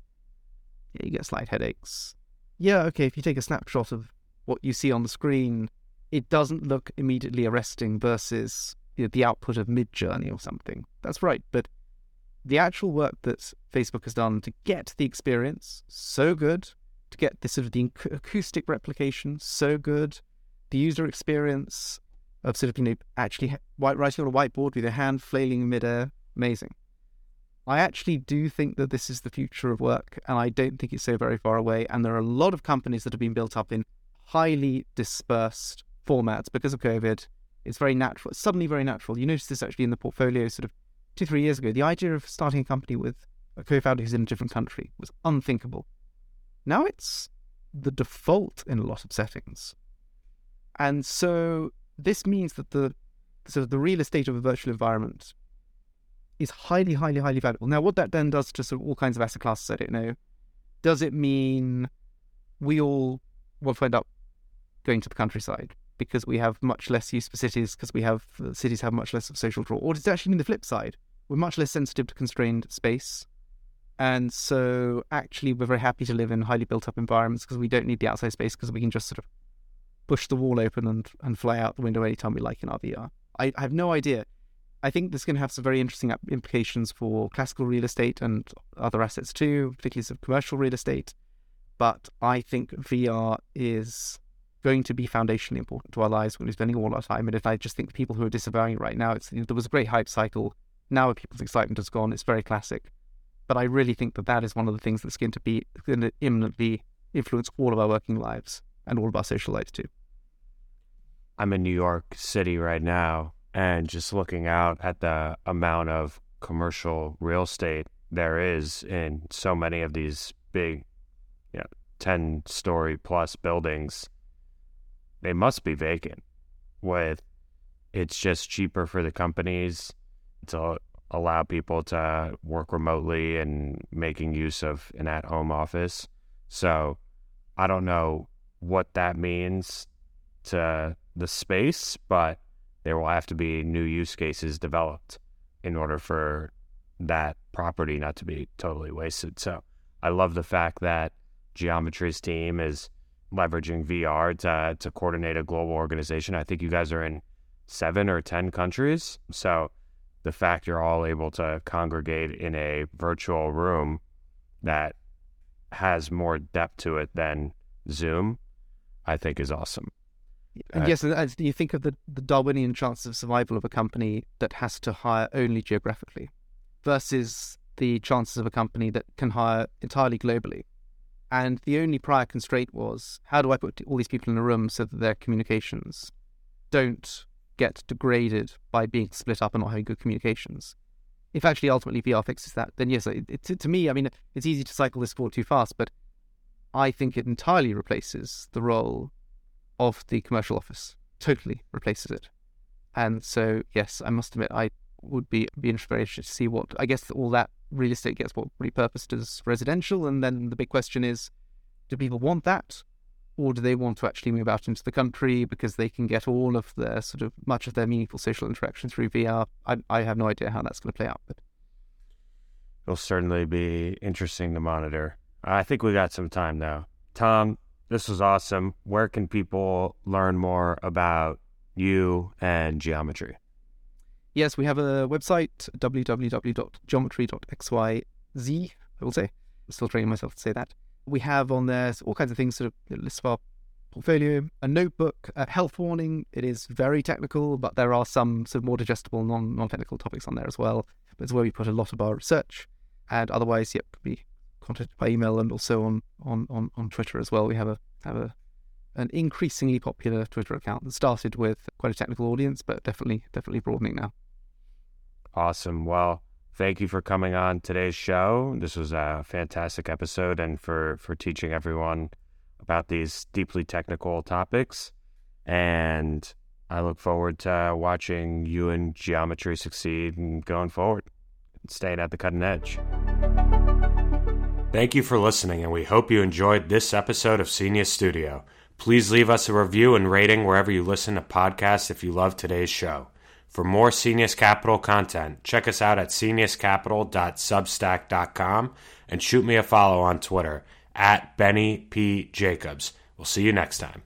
Yeah, you get slight headaches. Yeah, okay, if you take a snapshot of what you see on the screen, it doesn't look immediately arresting versus you know, the output of Midjourney or something. That's right, but the actual work that Facebook has done to get the experience so good, to get this sort of the acoustic replication so good, the user experience of sort of you know actually writing on a whiteboard with your hand flailing in midair, amazing. I actually do think that this is the future of work, and I don't think it's so very far away. And there are a lot of companies that have been built up in highly dispersed formats because of COVID. It's very natural. It's suddenly very natural. You notice this actually in the portfolio sort of two, three years ago. The idea of starting a company with a co founder who's in a different country was unthinkable. Now it's the default in a lot of settings. And so this means that the sort of the real estate of a virtual environment is highly, highly, highly valuable. Now, what that then does to sort of all kinds of asset classes, I don't know. Does it mean we all will end up going to the countryside because we have much less use for cities because we have uh, cities have much less of social draw? Or does it actually mean the flip side? We're much less sensitive to constrained space And so actually, we're very happy to live in highly built up environments because we don't need the outside space because we can just sort of push the wall open and, and fly out the window anytime we like in our VR. I, I have no idea. I think this can have some very interesting implications for classical real estate and other assets too, particularly some commercial real estate. But I think VR is going to be foundationally important to our lives when we're spending all our time. And if I just think the people who are disavowing it right now, it's there was a great hype cycle. Now people's excitement has gone. It's very classic. But I really think that that is one of the things that's going to be going to imminently influence all of our working lives and all of our social lives too. I'm in New York City right now, and just looking out at the amount of commercial real estate there is in so many of these big, you know, 10 story plus buildings, they must be vacant with it's just cheaper for the companies to allow people to work remotely and making use of an at home office. So I don't know what that means to the space, but there will have to be new use cases developed in order for that property not to be totally wasted. So I love the fact that Geometry's team is leveraging VR to to coordinate a global organization. I think you guys are in seven or ten countries. So the fact you're all able to congregate in a virtual room that has more depth to it than Zoom, I think is awesome. And uh, yes, as you think of the, the Darwinian chances of survival of a company that has to hire only geographically versus the chances of a company that can hire entirely globally. And the only prior constraint was how do I put all these people in a room so that their communications don't get degraded by being split up and not having good communications? If actually ultimately VR fixes that, then yes, it, it, to me, I mean, it's easy to cycle this forward too fast, but I think it entirely replaces the role of the commercial office. Totally replaces it. And so, yes, I must admit, I would be be interested to see what I guess all that real estate gets what repurposed as residential, and then the big question is, do people want that, or do they want to actually move out into the country because they can get all of their sort of much of their meaningful social interaction through VR? I, I have no idea how that's going to play out, but it'll certainly be interesting to monitor. I think we got some time now. Tom, this was awesome. Where can people learn more about you and geometry? Yes, we have a website, www.geometry.xyz, I will say. I'm still training myself to say that. We have on there all kinds of things, sort of list of our portfolio, a notebook, a health warning. It is very technical, but there are some sort of more digestible, non non technical topics on there as well. But it's where we put a lot of our research. And otherwise, yep, we contacted by email and also on, on, on, on Twitter as well. We have a have a an increasingly popular Twitter account that started with quite a technical audience, but definitely definitely broadening now. Awesome. Well, thank you for coming on today's show. This was a fantastic episode, and for for teaching everyone about these deeply technical topics. And I look forward to watching you and geometry succeed and going forward, staying at the cutting edge. Thank you for listening, and we hope you enjoyed this episode of Senior Studio. Please leave us a review and rating wherever you listen to podcasts if you love today's show. For more Senius Capital content, check us out at seniuscapital.substack.com and shoot me a follow on Twitter at Benny P. Jacobs. We'll see you next time.